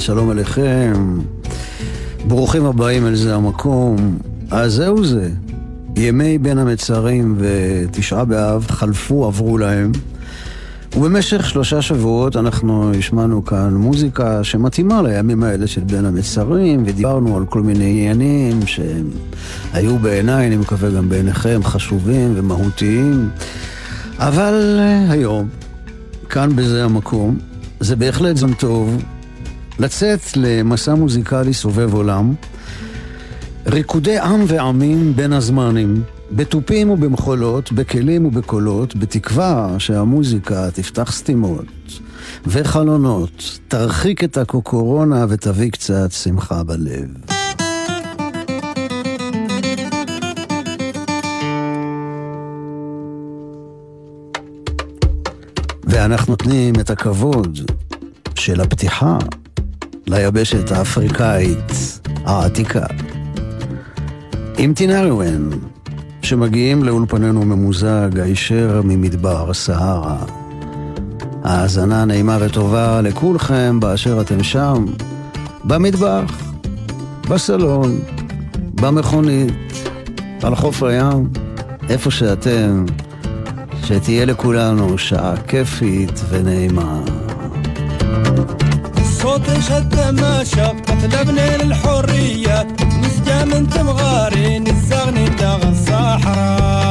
שלום עליכם. ברוכים הבאים אל זה המקום. אז זהו זה. ימי בין המצרים ותשעה באב חלפו, עברו להם. ובמשך שלושה שבועות אנחנו השמענו כאן מוזיקה שמתאימה לימים האלה של בין המצרים, ודיברנו על כל מיני עניינים שהם היו בעיניי, אני מקווה גם בעיניכם, חשובים ומהותיים. אבל אה, היום, כאן בזה המקום, זה בהחלט זמן טוב לצאת למסע מוזיקלי סובב עולם, ריקודי עם ועמים בין הזמנים, בתופים ובמחולות, בכלים ובקולות, בתקווה שהמוזיקה תפתח סתימות וחלונות, תרחיק את הקוקורונה ותביא קצת שמחה בלב. ואנחנו נותנים את הכבוד של הפתיחה ליבשת האפריקאית העתיקה. עם טינריואן, שמגיעים לאולפנינו ממוזג הישר ממדבר סהרה. האזנה נעימה וטובה לכולכם באשר אתם שם, במטבח, בסלון, במכונית, על חוף הים, איפה שאתם. שתהיה לכולנו שעה כיפית ונעימה. صوت شد ماشى قتلبنا للحرية. نسجى من تمغاري نزغني داغ الصحراء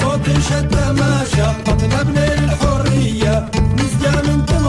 صوت شد ماشى قتلبنا للحرية. نسجى من تمغاري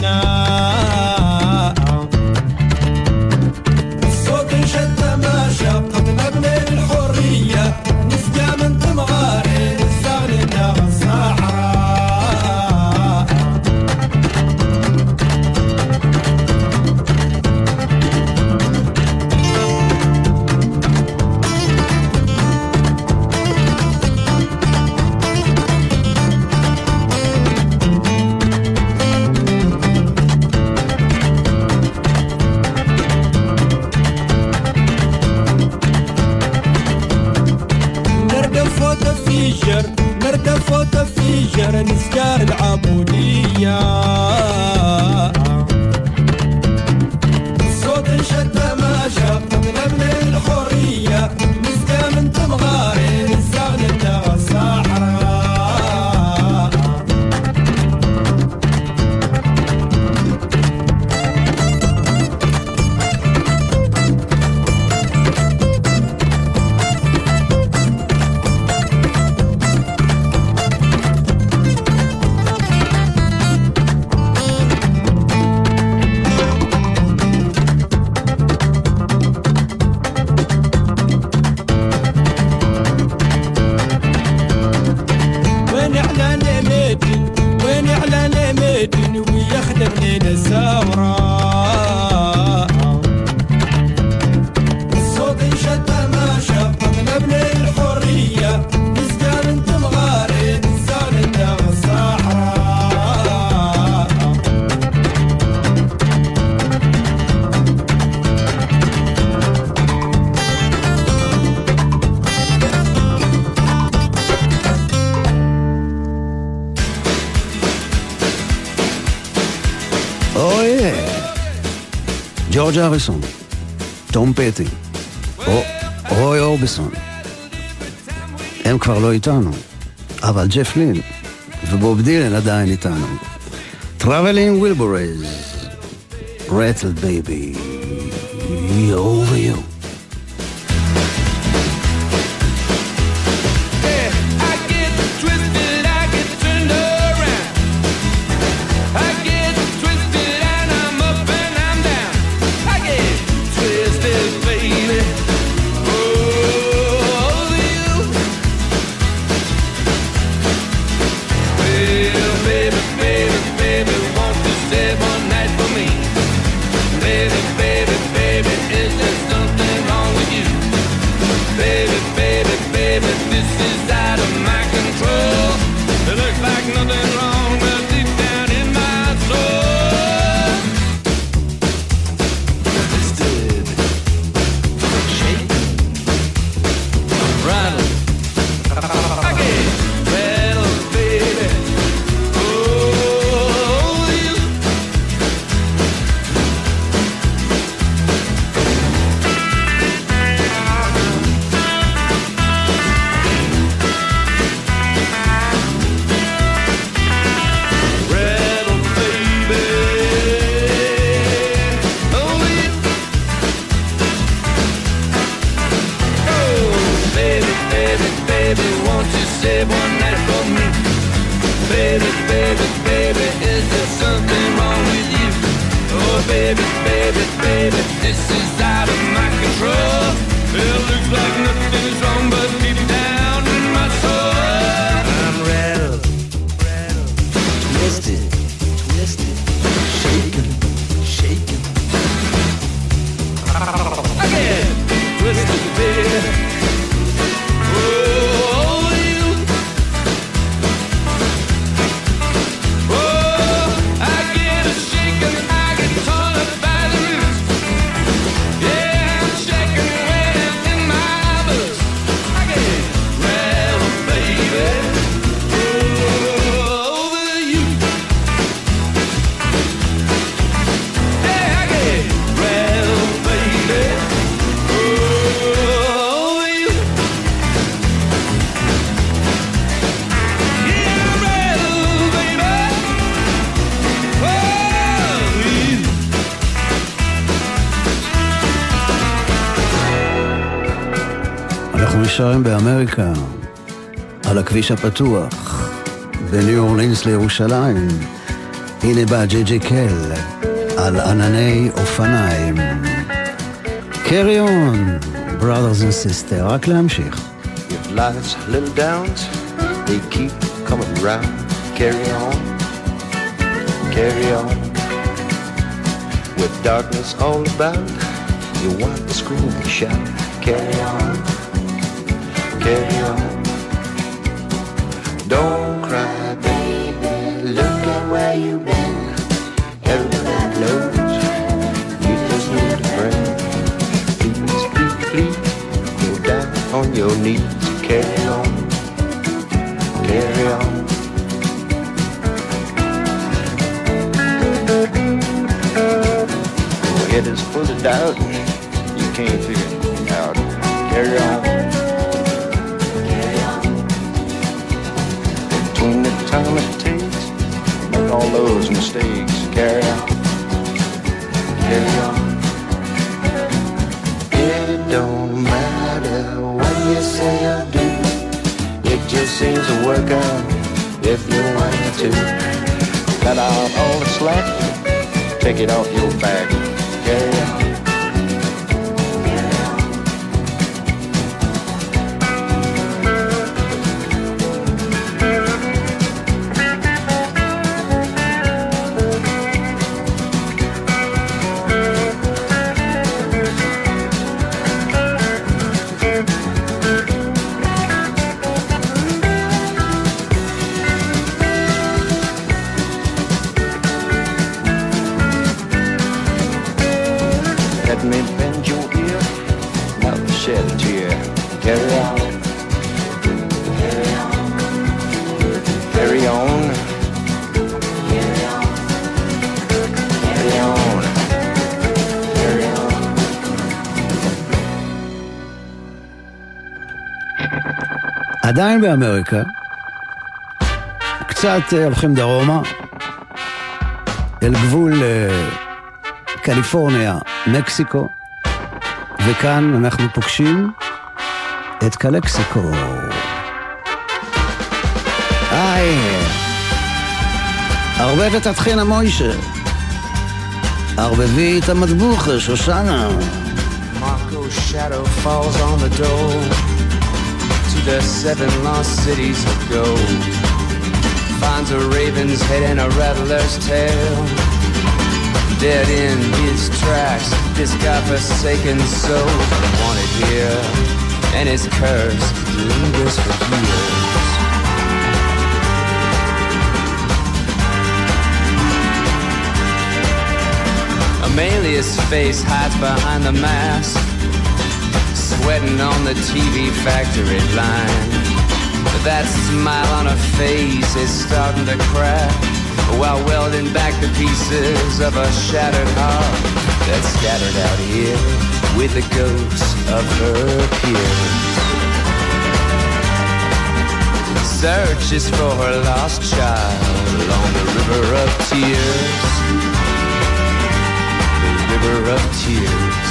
now. شعر نسكار العبودية. ג'ורג' אריסון, תום פטי, או- רוי אורביסון. הם כבר לא איתנו, אבל ג'ף לין ובוב דילן עדיין איתנו. Traveling Wilburys, Rattle Baby, over you. נשארים באמריקה, על הכביש הפתוח, בניו אורלינס לירושלים. הנה בא ג'י ג'י קל, על ענני אופניים. קרי און, brothers and sisters, רק להמשיך. If life's little downs, they keep coming round. Carry on, carry on. With darkness all about, you want to scream and shout. Carry on, carry on. Don't cry, baby. Look at where you've been. Everybody knows you just need a friend. Please, please, please, go down on your knees. Carry on, carry on. Your head is full of doubt, you can't figure it out. Carry on. Those mistakes. Carry on, carry on. It don't matter what you say or do. It just seems to work out if you want to. Cut out all the slack, take it off your back. עדיין באמריקה, קצת אה, הולכים דרומה, אל גבול אה, קליפורניה, מקסיקו, וכאן אנחנו פוגשים את קלקסיקו. היי, ערבבת את חינה מוישה. ערבבי את המטבוך, שושנה. Marco's shadow falls on the door the seven lost cities of gold. Finds a raven's head and a rattler's tail. Dead in his tracks, this godforsaken soul wanted here, and his curse lingers for years. Amelia's face hides behind the mask, sweating on the TV factory line. But that smile on her face is starting to crack while welding back the pieces of a shattered heart that's scattered out here with the ghosts of her peers. Searches for her lost child along the river of tears The river of tears.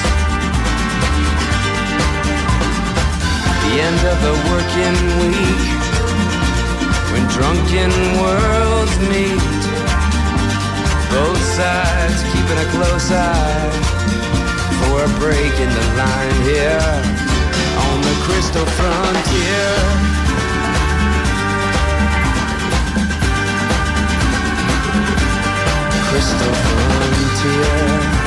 The end of the working week, when drunken worlds meet. Both sides keeping a close eye for a break in the line here on the crystal frontier. Crystal frontier.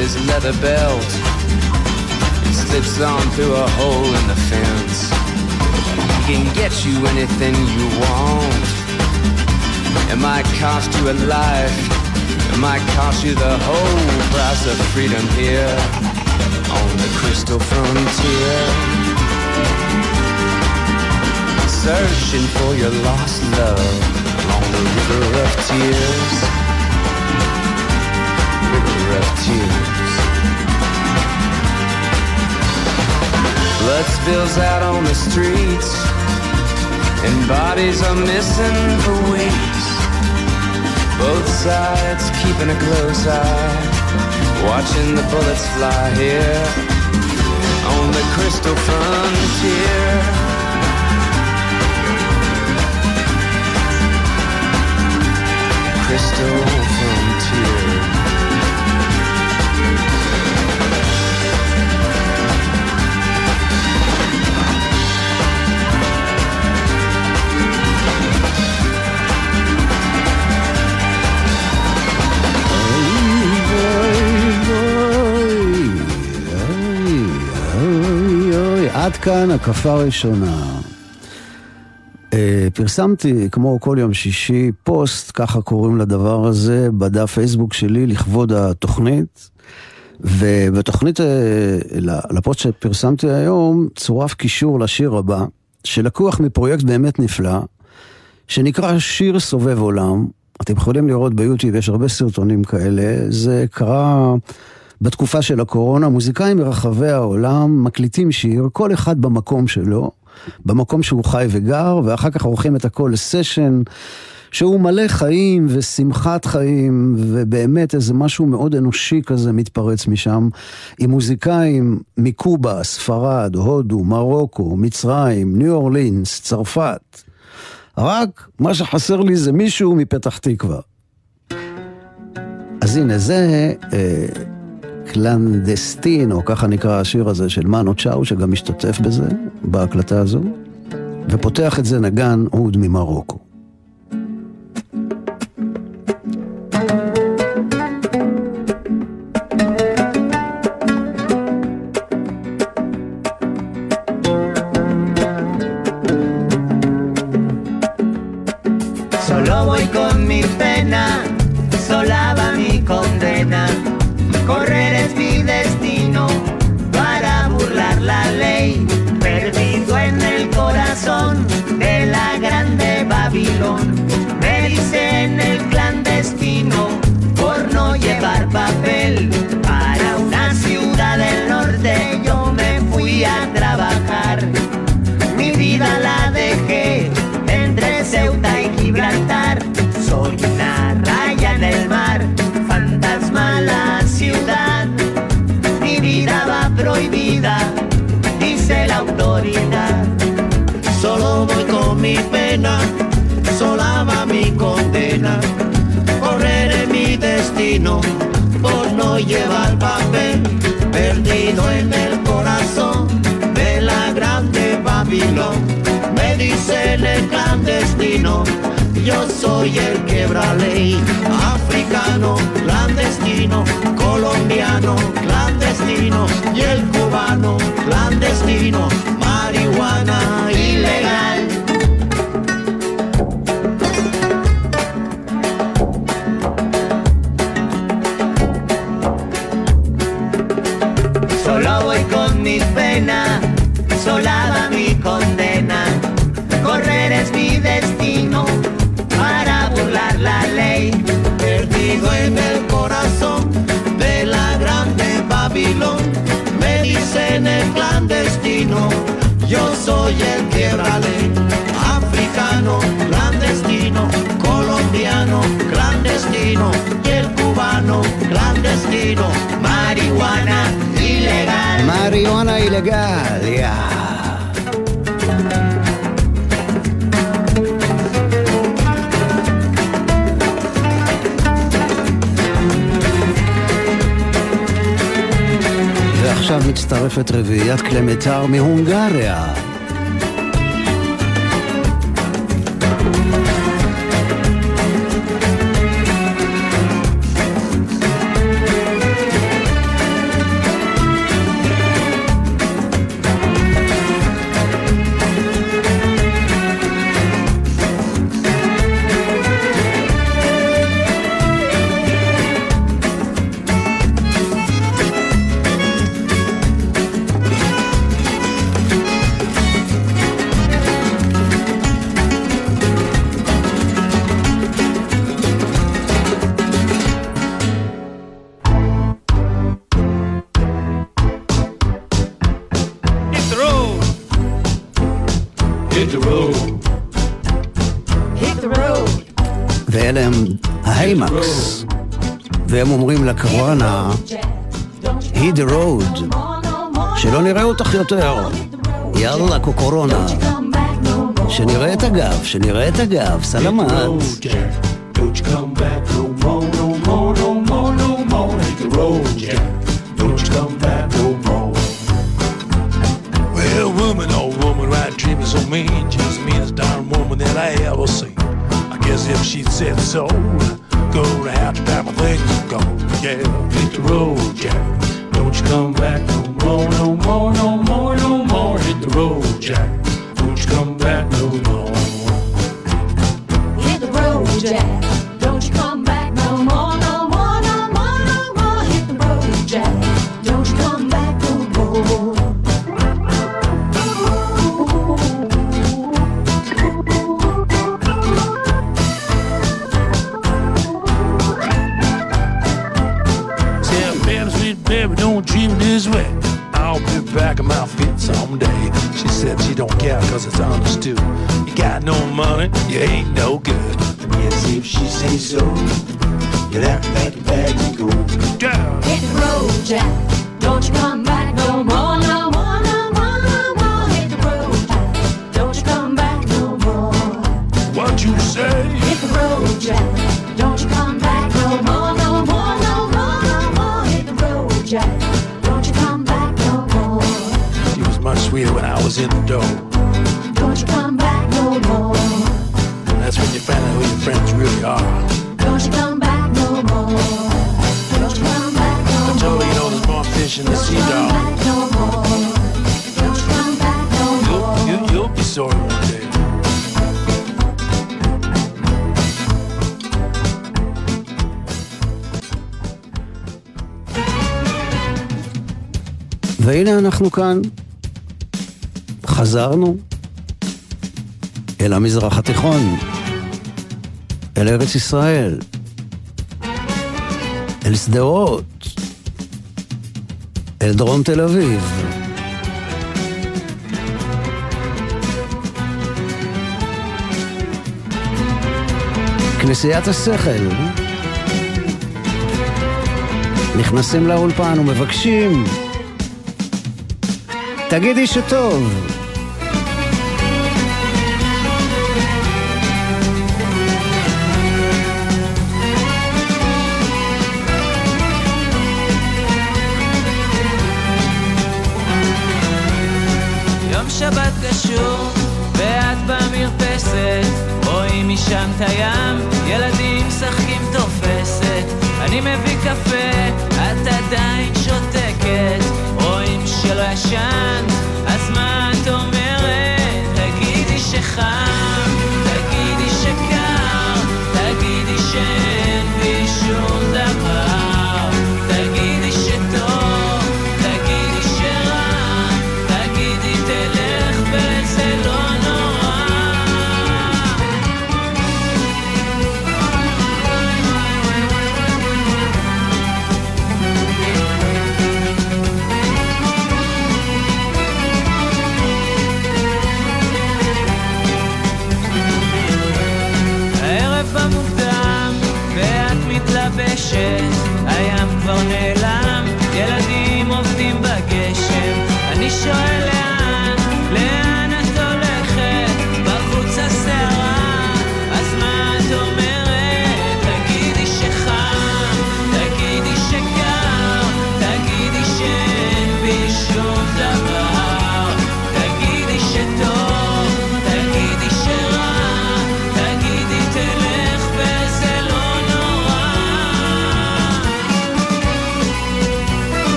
His leather belt and slips on through a hole in the fence. He can get you anything you want. It might cost you a life. It might cost you the whole price of freedom here on the crystal frontier. Searching for your lost love along the river of tears river of tears. Blood spills out on the streets, and bodies are missing for weeks. Both sides keeping a close eye, watching the bullets fly here on the crystal frontier. Crystal עד כאן הקפה ראשונה. אה, פרסמתי, כמו כל יום שישי, פוסט, ככה קוראים לדבר הזה, בדף פייסבוק שלי לכבוד התוכנית. ובתוכנית, אה, לפוסט שפרסמתי היום, צורף קישור לשיר הבא, שלקוח מפרויקט באמת נפלא, שנקרא שיר סובב עולם. אתם יכולים לראות ביוטיוב, יש הרבה סרטונים כאלה. זה קרה בתקופה של הקורונה, מוזיקאים מרחבי העולם מקליטים שיר, כל אחד במקום שלו, במקום שהוא חי וגר, ואחר כך עורכים את הכל לסשן. שהוא מלא חיים ושמחת חיים, ובאמת איזה משהו מאוד אנושי כזה מתפרץ משם, עם מוזיקאים מקובה, ספרד, הודו, מרוקו, מצרים, ניו אורלינס, צרפת. רק מה שחסר לי זה מישהו מפתח תקווה. אז הנה זה אה, קלנדסטין, או ככה נקרא השיר הזה של מנו צ'או, שגם משתתף בזה, בהקלטה הזו, ופותח את זה נגן אוד ממרוקו. Pena, sola va mi condena. Correré mi destino por no llevar papel, perdido en el corazón de la grande Babilón. Me dicen el clandestino, yo soy el quebra ley, africano, clandestino, colombiano, clandestino, y el cubano, clandestino, marihuana ilegal. Pena, sola va mi condena. Correr es mi destino para burlar la ley. Perdido en el corazón de la grande Babilón. Me dicen el clandestino, yo soy el quiebra ley. Africano, clandestino, colombiano, clandestino, cubano, clandestino, marihuana ilegal. marihuana ilegal, יא. ועכשיו מצטרפת רביעיית קלמטר מהונגריה. ההיימקס, והם אומרים לקרואנה, hit the road, שלא נראה אותך יותר. יאללה, קוקורונה. שנראה את הגב, שנראה את הגב, סלמת. Oh mean. Just the meanest darn woman that I ever seen. I guess if she said so, Yeah, hit the road, Jack. in the door. Don't you come back no more. That's when you find who your friends really are. Don't come back no more. Don't come back no more. I told you know, והנה אנחנו כאן, חזרנו אל המזרח התיכון, אל ארץ ישראל, אל שדרות, אל דרום תל אביב. כנסיית השכל. נכנסים לאולפן ומבקשים, תגידי שטוב.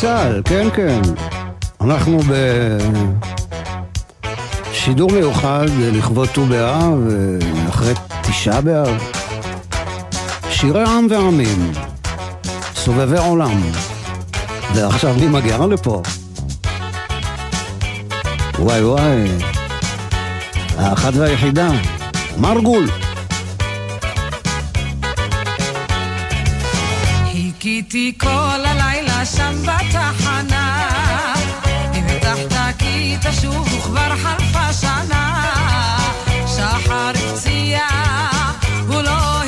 סל, כן כן. אנחנו בשידור מיוחד אה, לכבוד ט"ו באב, אה, אחרי תשעה באב. שירי עם ועמים, סובבי עולם. ועכשיו מי מגיע לפה. וואי וואי, האחת והיחידה, מרגול. חיכיתי כל הלילה אותה שם בתחנה. אם הבטחת כי תשוב וכבר חלפה שנה, שחר הפציע, הוא לא...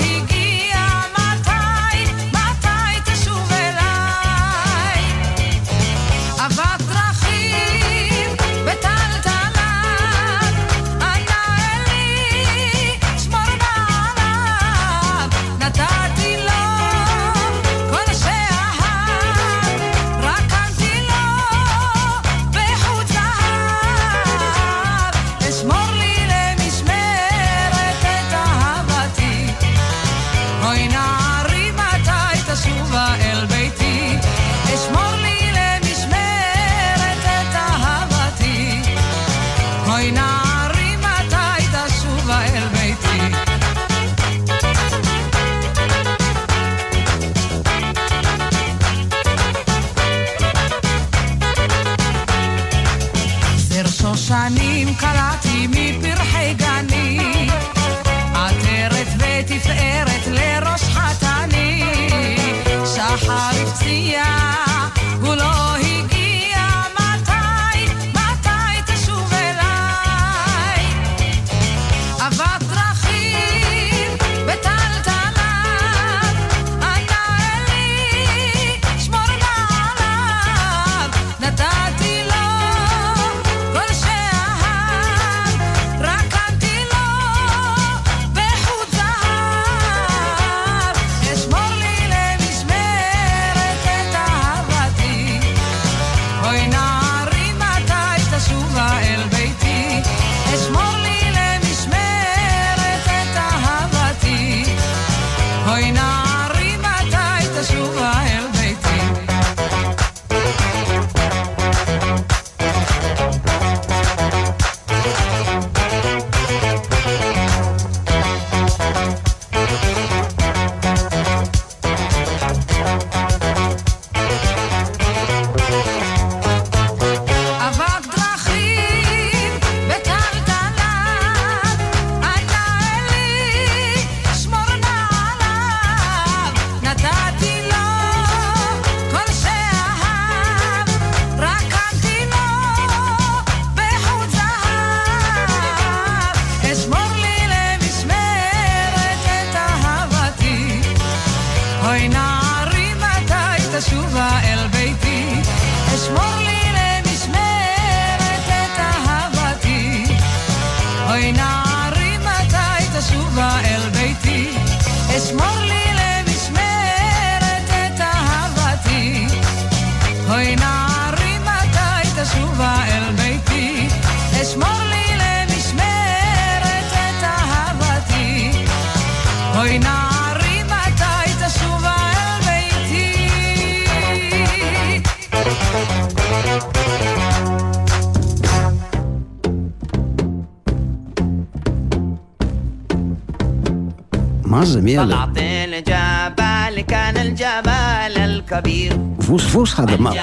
عظم يلا طلعتين الجبل كان الجبل الكبير فوس فوس هذا ما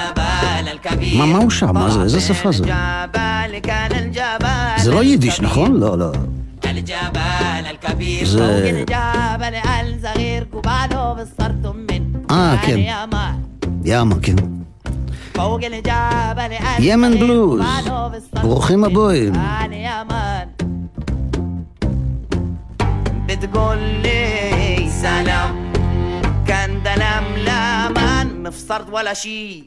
ما موشع ما زي زي الجبل كان الجبل زرايديش نخون لا لا الجبل الكبير زي... فوق الجبل الصغير كوبانو بالصرتم من اه كم يا ما كم فوق الجبل يمن بلوز بروخيم ابويم تقول لي سلام. كان دلام ما مفسرد ولا شي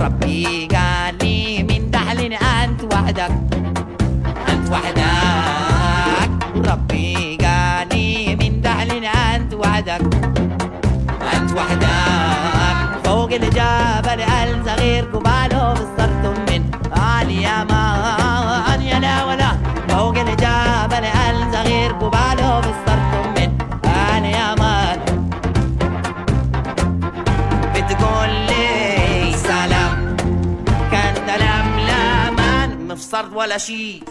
ربي قال لي من دحلين أنت وحدك. أنت وحدك. وحدك. أنت وحدك. فوق الجبل قال صغير جباله بالصرت من عالي يا مان يا لا ولا. فوق الجبل قال صغير جباله بالصرت من عالي يا مان بتقول لي سلام. كان دلم لا من مفصرت ولا شي.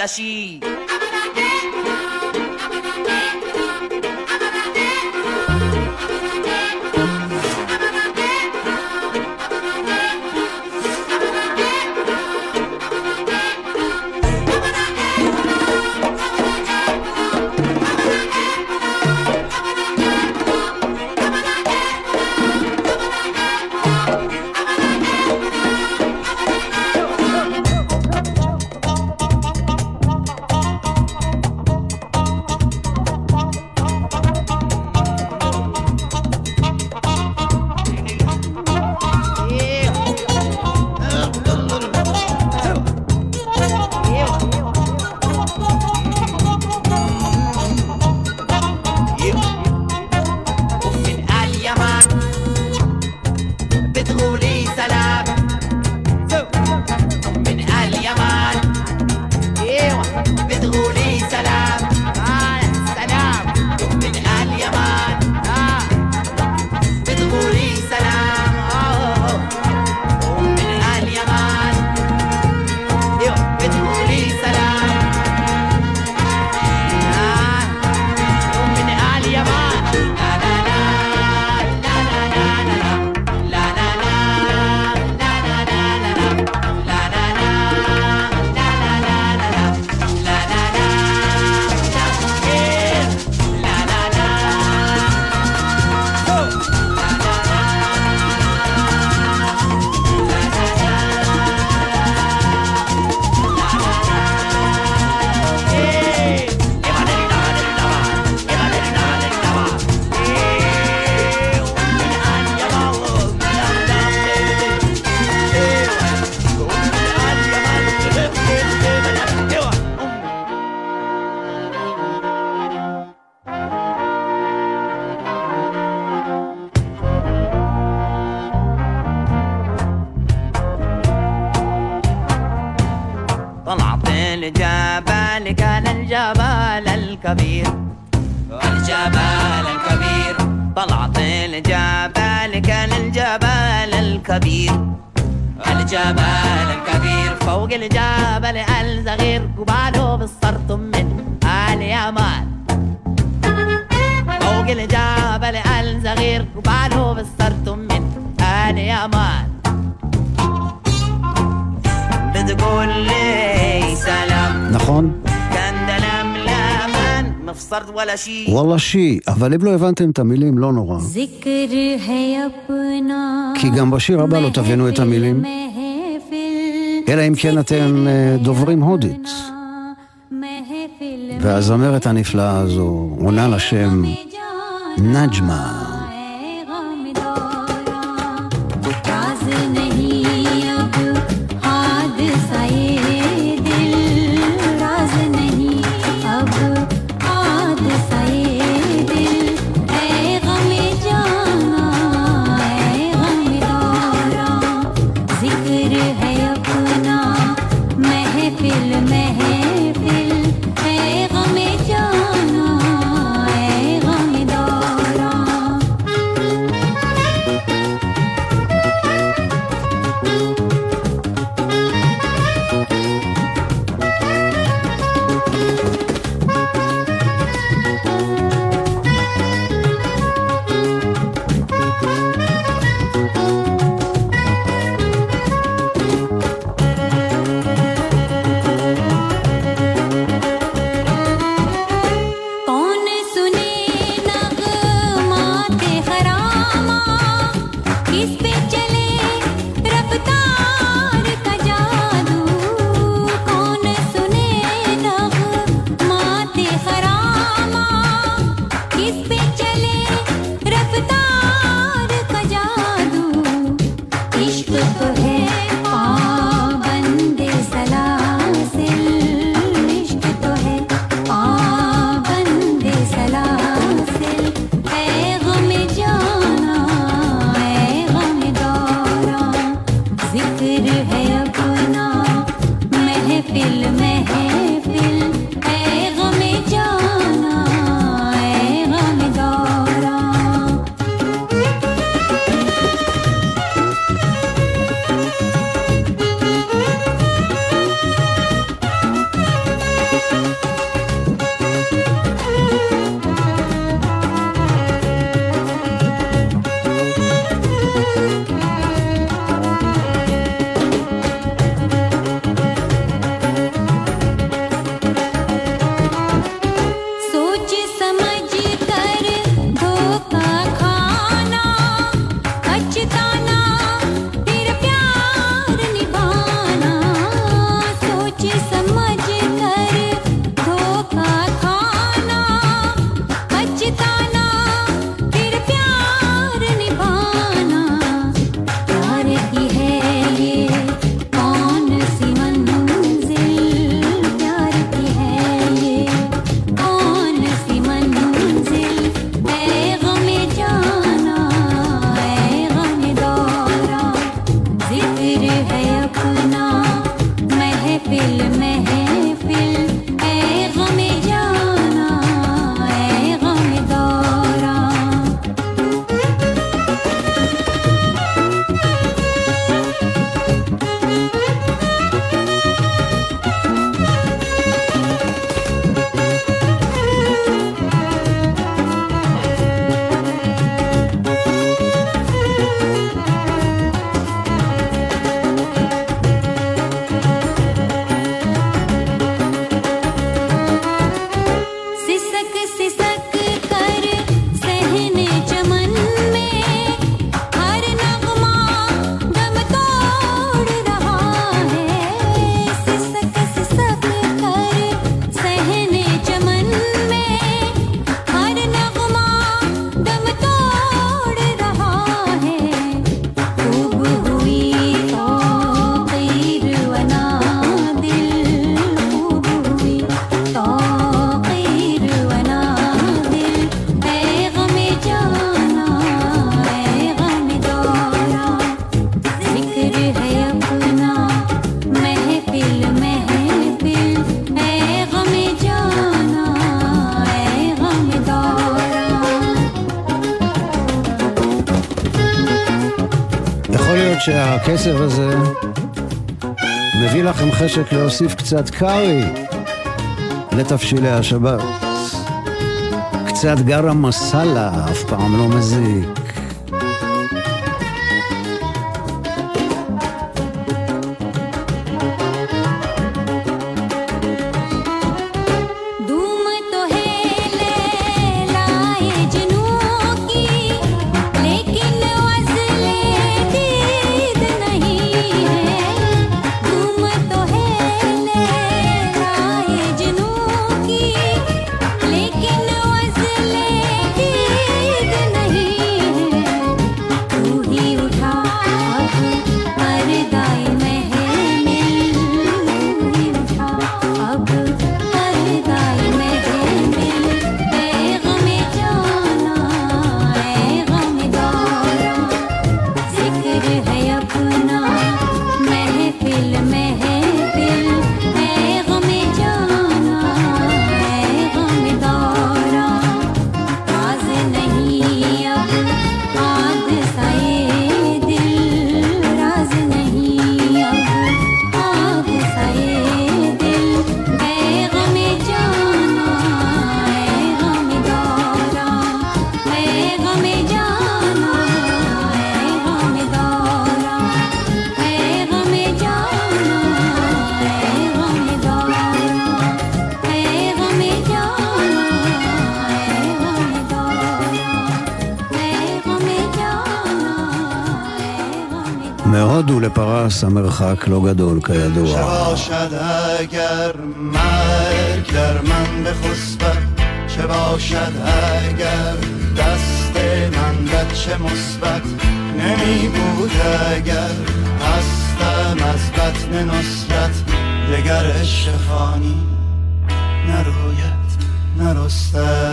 らし וואלה शी वाला שי, אבל אם לא הבנתם את המילים, לא נורא. כי גם בשיר הבא לא תבינו את המילים. אלא אם כן אתם אה, דוברים הודית. והזמרת הנפלאה הזו עונה לשם נג'מה. שהכסף הזה מביא לכם חשק להוסיף קצת קארי לתבשילי השבת. קצת גרם מסאלה, אף פעם לא מזיק. لو گدور کیدوا شباشد اگر مرگ در من به بخسبد. چه باشد اگر دست من بد چه مثبت. نمی بود اگر هستم از بطن نصرت دگر شفانی نروید نرسته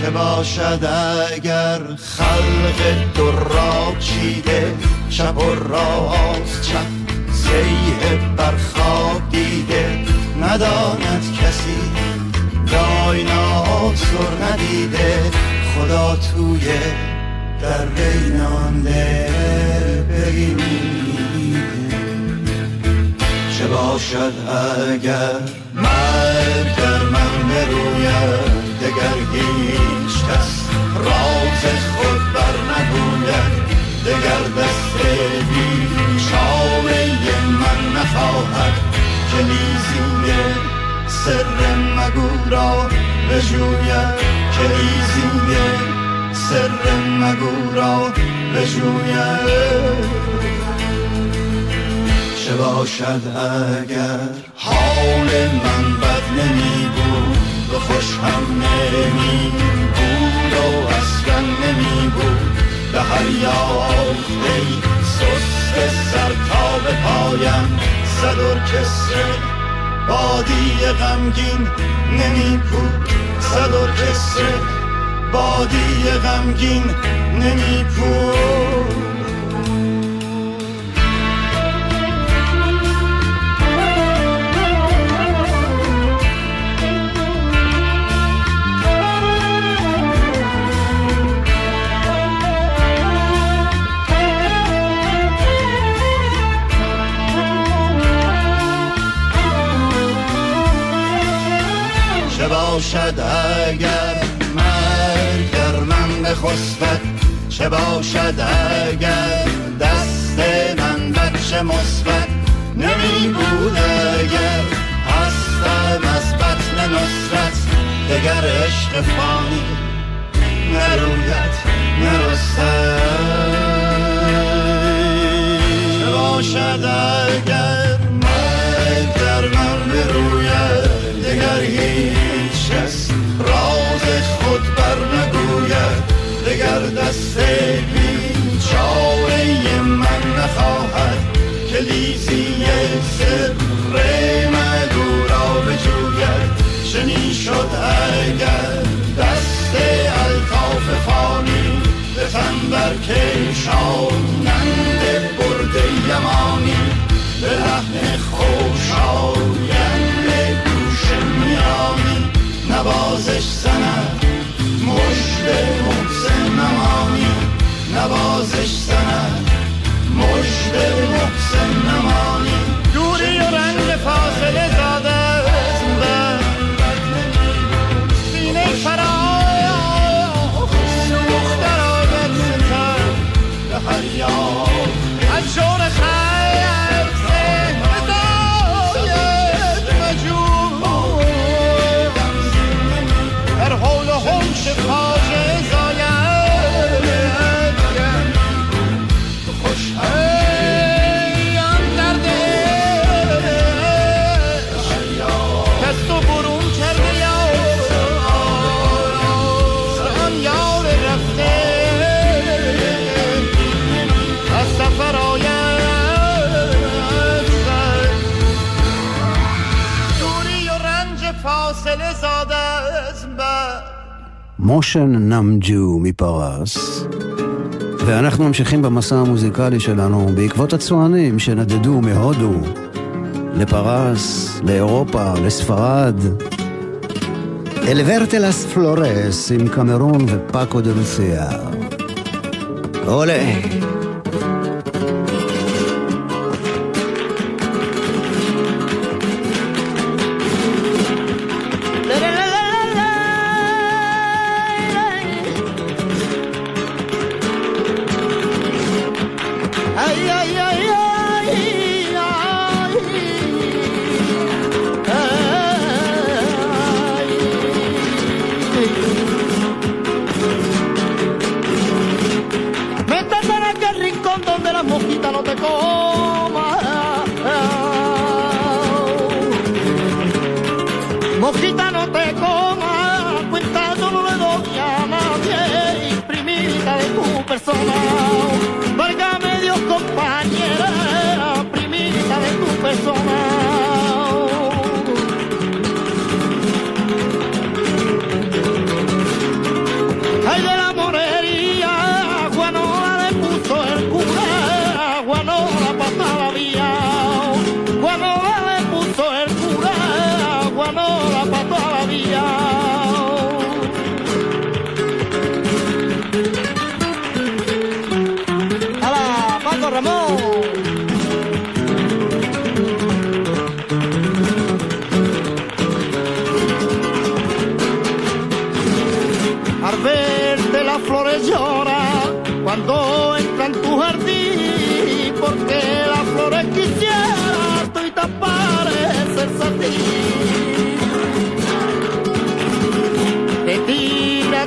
چه باشد اگر خلق دراب چیده شب و راست چپ سیه بر خواب دیده نداند کسی. دایناسور ندیده خدا توی در بینانده بگیمیده چه باشد اگر مرگ در من بروید دگر هیچ کس راز خود بر نگوید. دگر دست بیچاره من نخواهد که لیزینگ سر مگو را بجوید. که لیزینگ سر مگو را بجوید. چه باشد اگر حال من بد نمی بود و خوش هم نمی بود و اصلا نمی بود به هر یافته سست سر تا به پایم صد ارکستر بادی غمگین نمی بود صد ارکستر بادی غمگین باشد اگر مرگ در من بخسبد چه باشد اگر دست من بچه مثبت. نمی بود اگر هستم از بطن نصرت دگر عشق فانی نروید نرستد چه باشد اگر مرگ در من برو show. מושן נאמג'ו מפרס. ואנחנו ממשיכים במסע המוזיקלי שלנו בעקבות הצוענים שנדדו מהודו לפרס, לאירופה, לספרד. אל ורטלס פלורס עם קמרון ופאקו דה דלוסיה. עולה.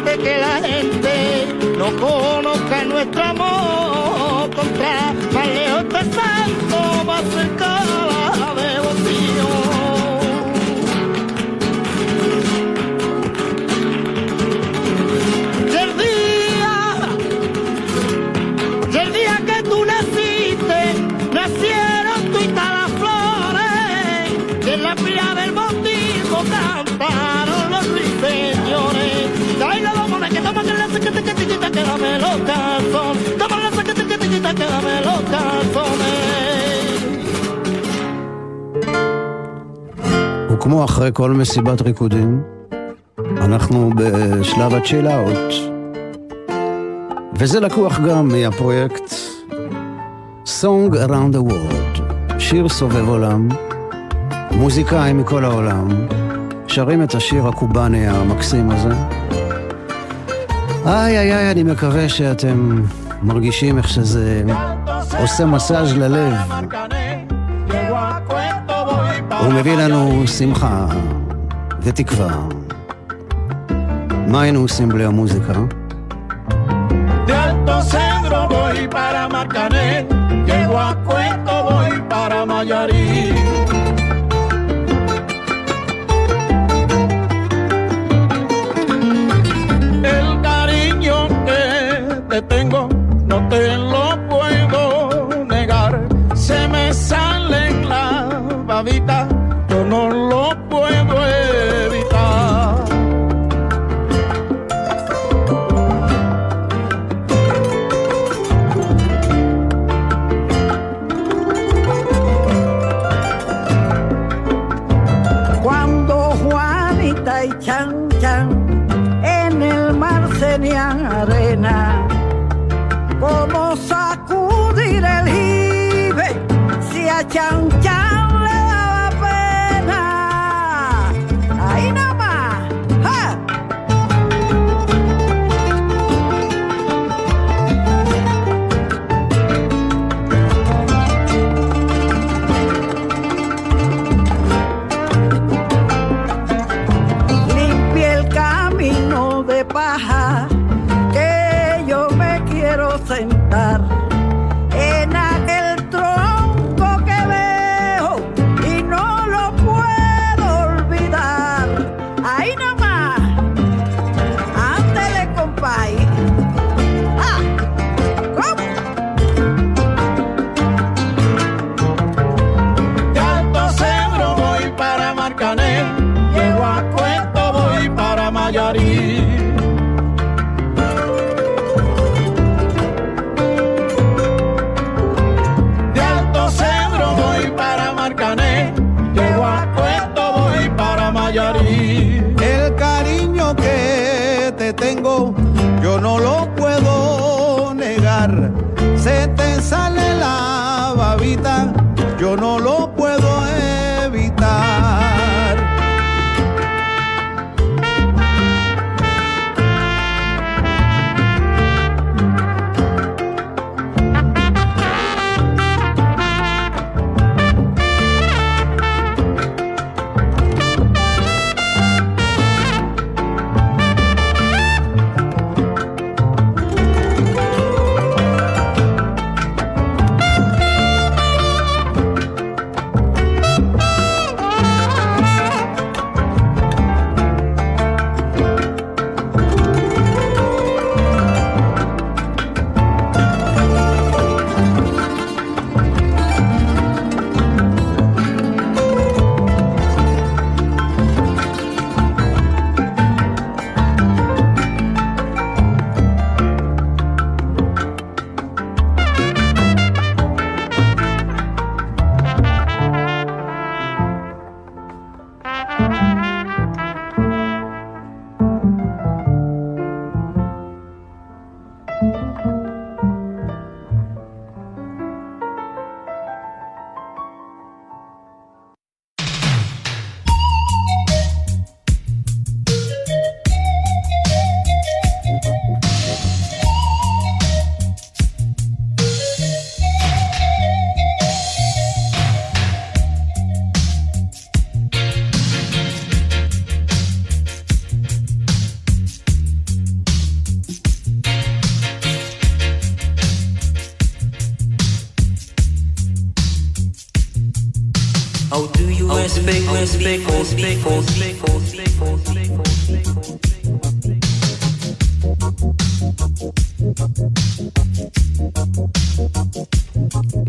que la gente no conozca nuestro amor contra כמו אחרי כל מסיבת ריקודים, אנחנו בשלב הצ'יל אאוט. וזה לקוח גם מהפרויקט Song Around the World, שיר סובב עולם, מוזיקאים מכל העולם, שרים את השיר הקובאני המקסים הזה. איי איי איי, אני מקווה שאתם מרגישים איך שזה עושה מסאז' ללב. הוא מביא לנו שמחה ותקווה. מה היינו עושים בלי המוזיקה? De Alto Cedro voy para Marcané, llego a Cuento voy para Mayarí. El cariño que te tengo no te lo no lo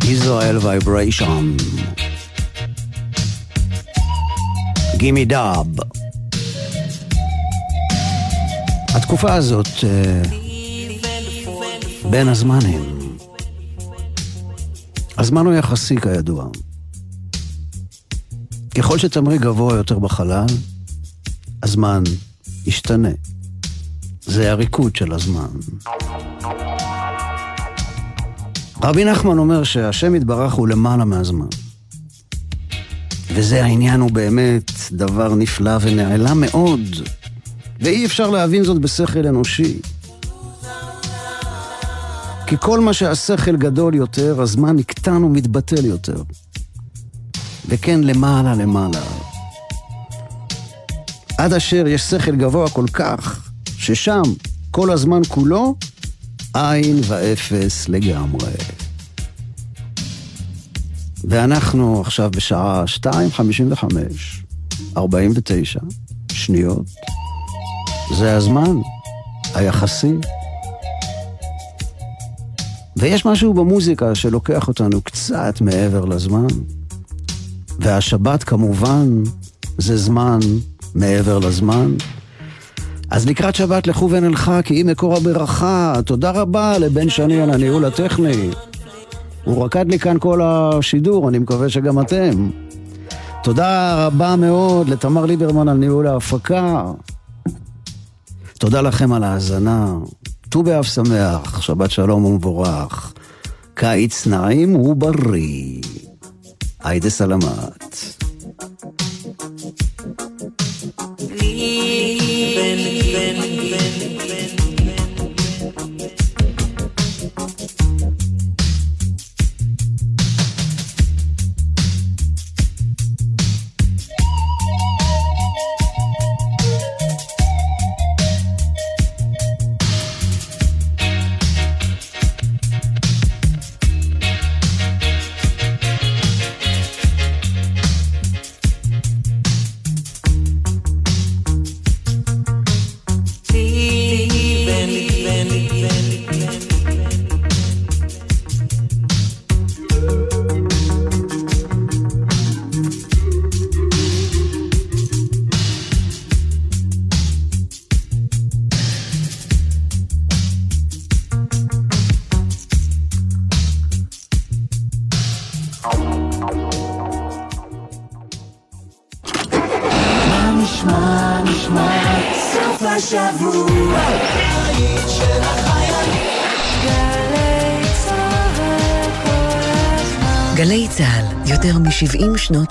Israel Vibration. גימי דאב. התקופה הזאת אה, בין הזמנים. הזמן הוא יחסי כידוע. ככל שתמריא גבוה יותר בחלל, הזמן ישתנה. זה הריקוד של הזמן. רבי נחמן אומר שהשם יתברך הוא למעלה מהזמן. וזה העניין הוא באמת דבר נפלא ונעלם מאוד, ואי אפשר להבין זאת בשכל אנושי. כי כל מה שהשכל גדול יותר, הזמן נקטן ומתבטל יותר. וכן, למעלה למעלה. עד אשר יש שכל גבוה כל כך, ששם כל הזמן כולו עין ואפס לגמרי. ואנחנו עכשיו בשעה 2.55, 49 שניות. זה הזמן היחסי. ויש משהו במוזיקה שלוקח אותנו קצת מעבר לזמן. והשבת כמובן זה זמן מעבר לזמן. אז לקראת שבת לכו ונלכה, כי היא מקור הברכה. תודה רבה לבן שני על הניהול הטכני. הוא רקד לי כאן כל השידור, אני מקווה שגם אתם. תודה רבה מאוד לתמר ליברמן על ניהול ההפקה. תודה לכם על ההאזנה. ט"ו באב שמח, שבת שלום ומבורך. קיץ נעים ובריא. היידה סלמת.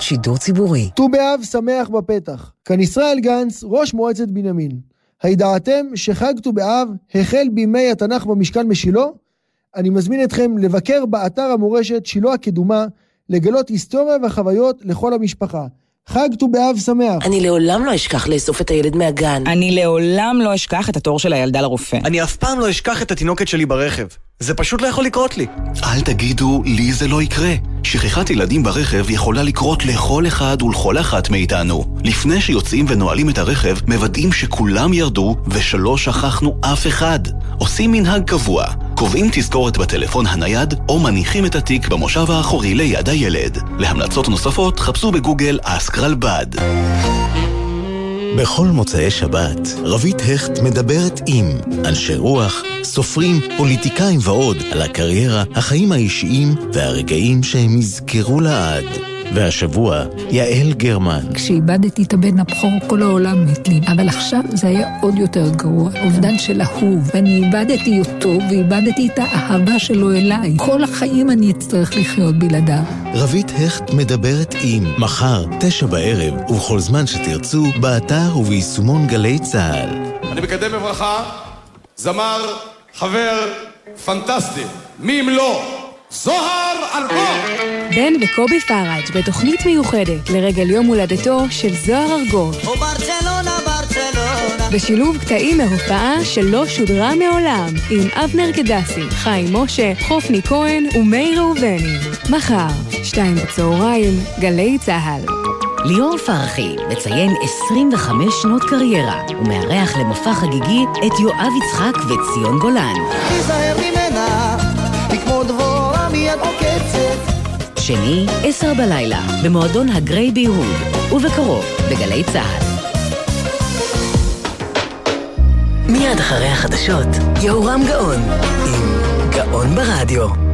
שידור ציבורי. ט"ו באב שמח בפתח. כאן ישראל גנץ, ראש מועצת בנימין. הידעתם שחג ט"ו באב החל בימי התנ"ך במשכן בשילה? אני מזמין אתכם לבקר באתר המורשת שילה הקדומה, לגלות היסטוריה וחוויות לכל המשפחה. חג ט"ו באב שמח. אני לעולם לא אשכח לאסוף את הילד מהגן. אני לעולם לא אשכח את התור של הילדה לרופא. אני אף פעם לא אשכח את התינוקת שלי ברכב. זה פשוט לא יכול לקרות לי. אל תגידו, לי זה לא יקרה. שכחת ילדים ברכב יכולה לקרות לכל אחד ולכל אחת מאיתנו. לפני שיוצאים ונועלים את הרכב, מוודאים שכולם ירדו ושלא שכחנו אף אחד. עושים מנהג קבוע, קובעים תזכורת בטלפון הנייד, או מניחים את התיק במושב האחורי ליד הילד. להמלצות נוספות חפשו בגוגל אסק רלב"ד. בכל מוצאי שבת, רבית הכט מדברת עם אנשי רוח, סופרים, פוליטיקאים ועוד על הקריירה, החיים האישיים והרגעים שהם יזכרו לעד. והשבוע, יעל גרמן. כשאיבדתי את הבן הבכור, כל העולם מת לי. אבל עכשיו זה היה עוד יותר גרוע. אובדן של אהוב. ואני איבדתי אותו, ואיבדתי את האהבה שלו אליי. כל החיים אני אצטרך לחיות בלעדיו. רבית הכט מדברת עם מחר, תשע בערב, ובכל זמן שתרצו, באתר וביישומון גלי צה"ל. אני מקדם בברכה זמר, חבר, פנטסטי. מי אם לא? זוהר אלמוג! בן וקובי פראג' בתוכנית מיוחדת לרגל יום הולדתו של זוהר ארגוב. וברצלונה, ברצלונה. בשילוב קטעים מהופעה שלא שודרה מעולם, עם אבנר קדסי, חיים משה, חופני כהן ומאיר ראובני. מחר, שתיים בצהריים, גלי צה"ל. ליאור פרחי מציין 25 שנות קריירה ומארח למופע חגיגי את יואב יצחק וציון גולן. תיזהר ממנה, שני, עשר בלילה, במועדון הגריי ביהוד, ובקרוב, בגלי צה"ל. מיד אחרי החדשות, יהורם גאון, עם גאון ברדיו.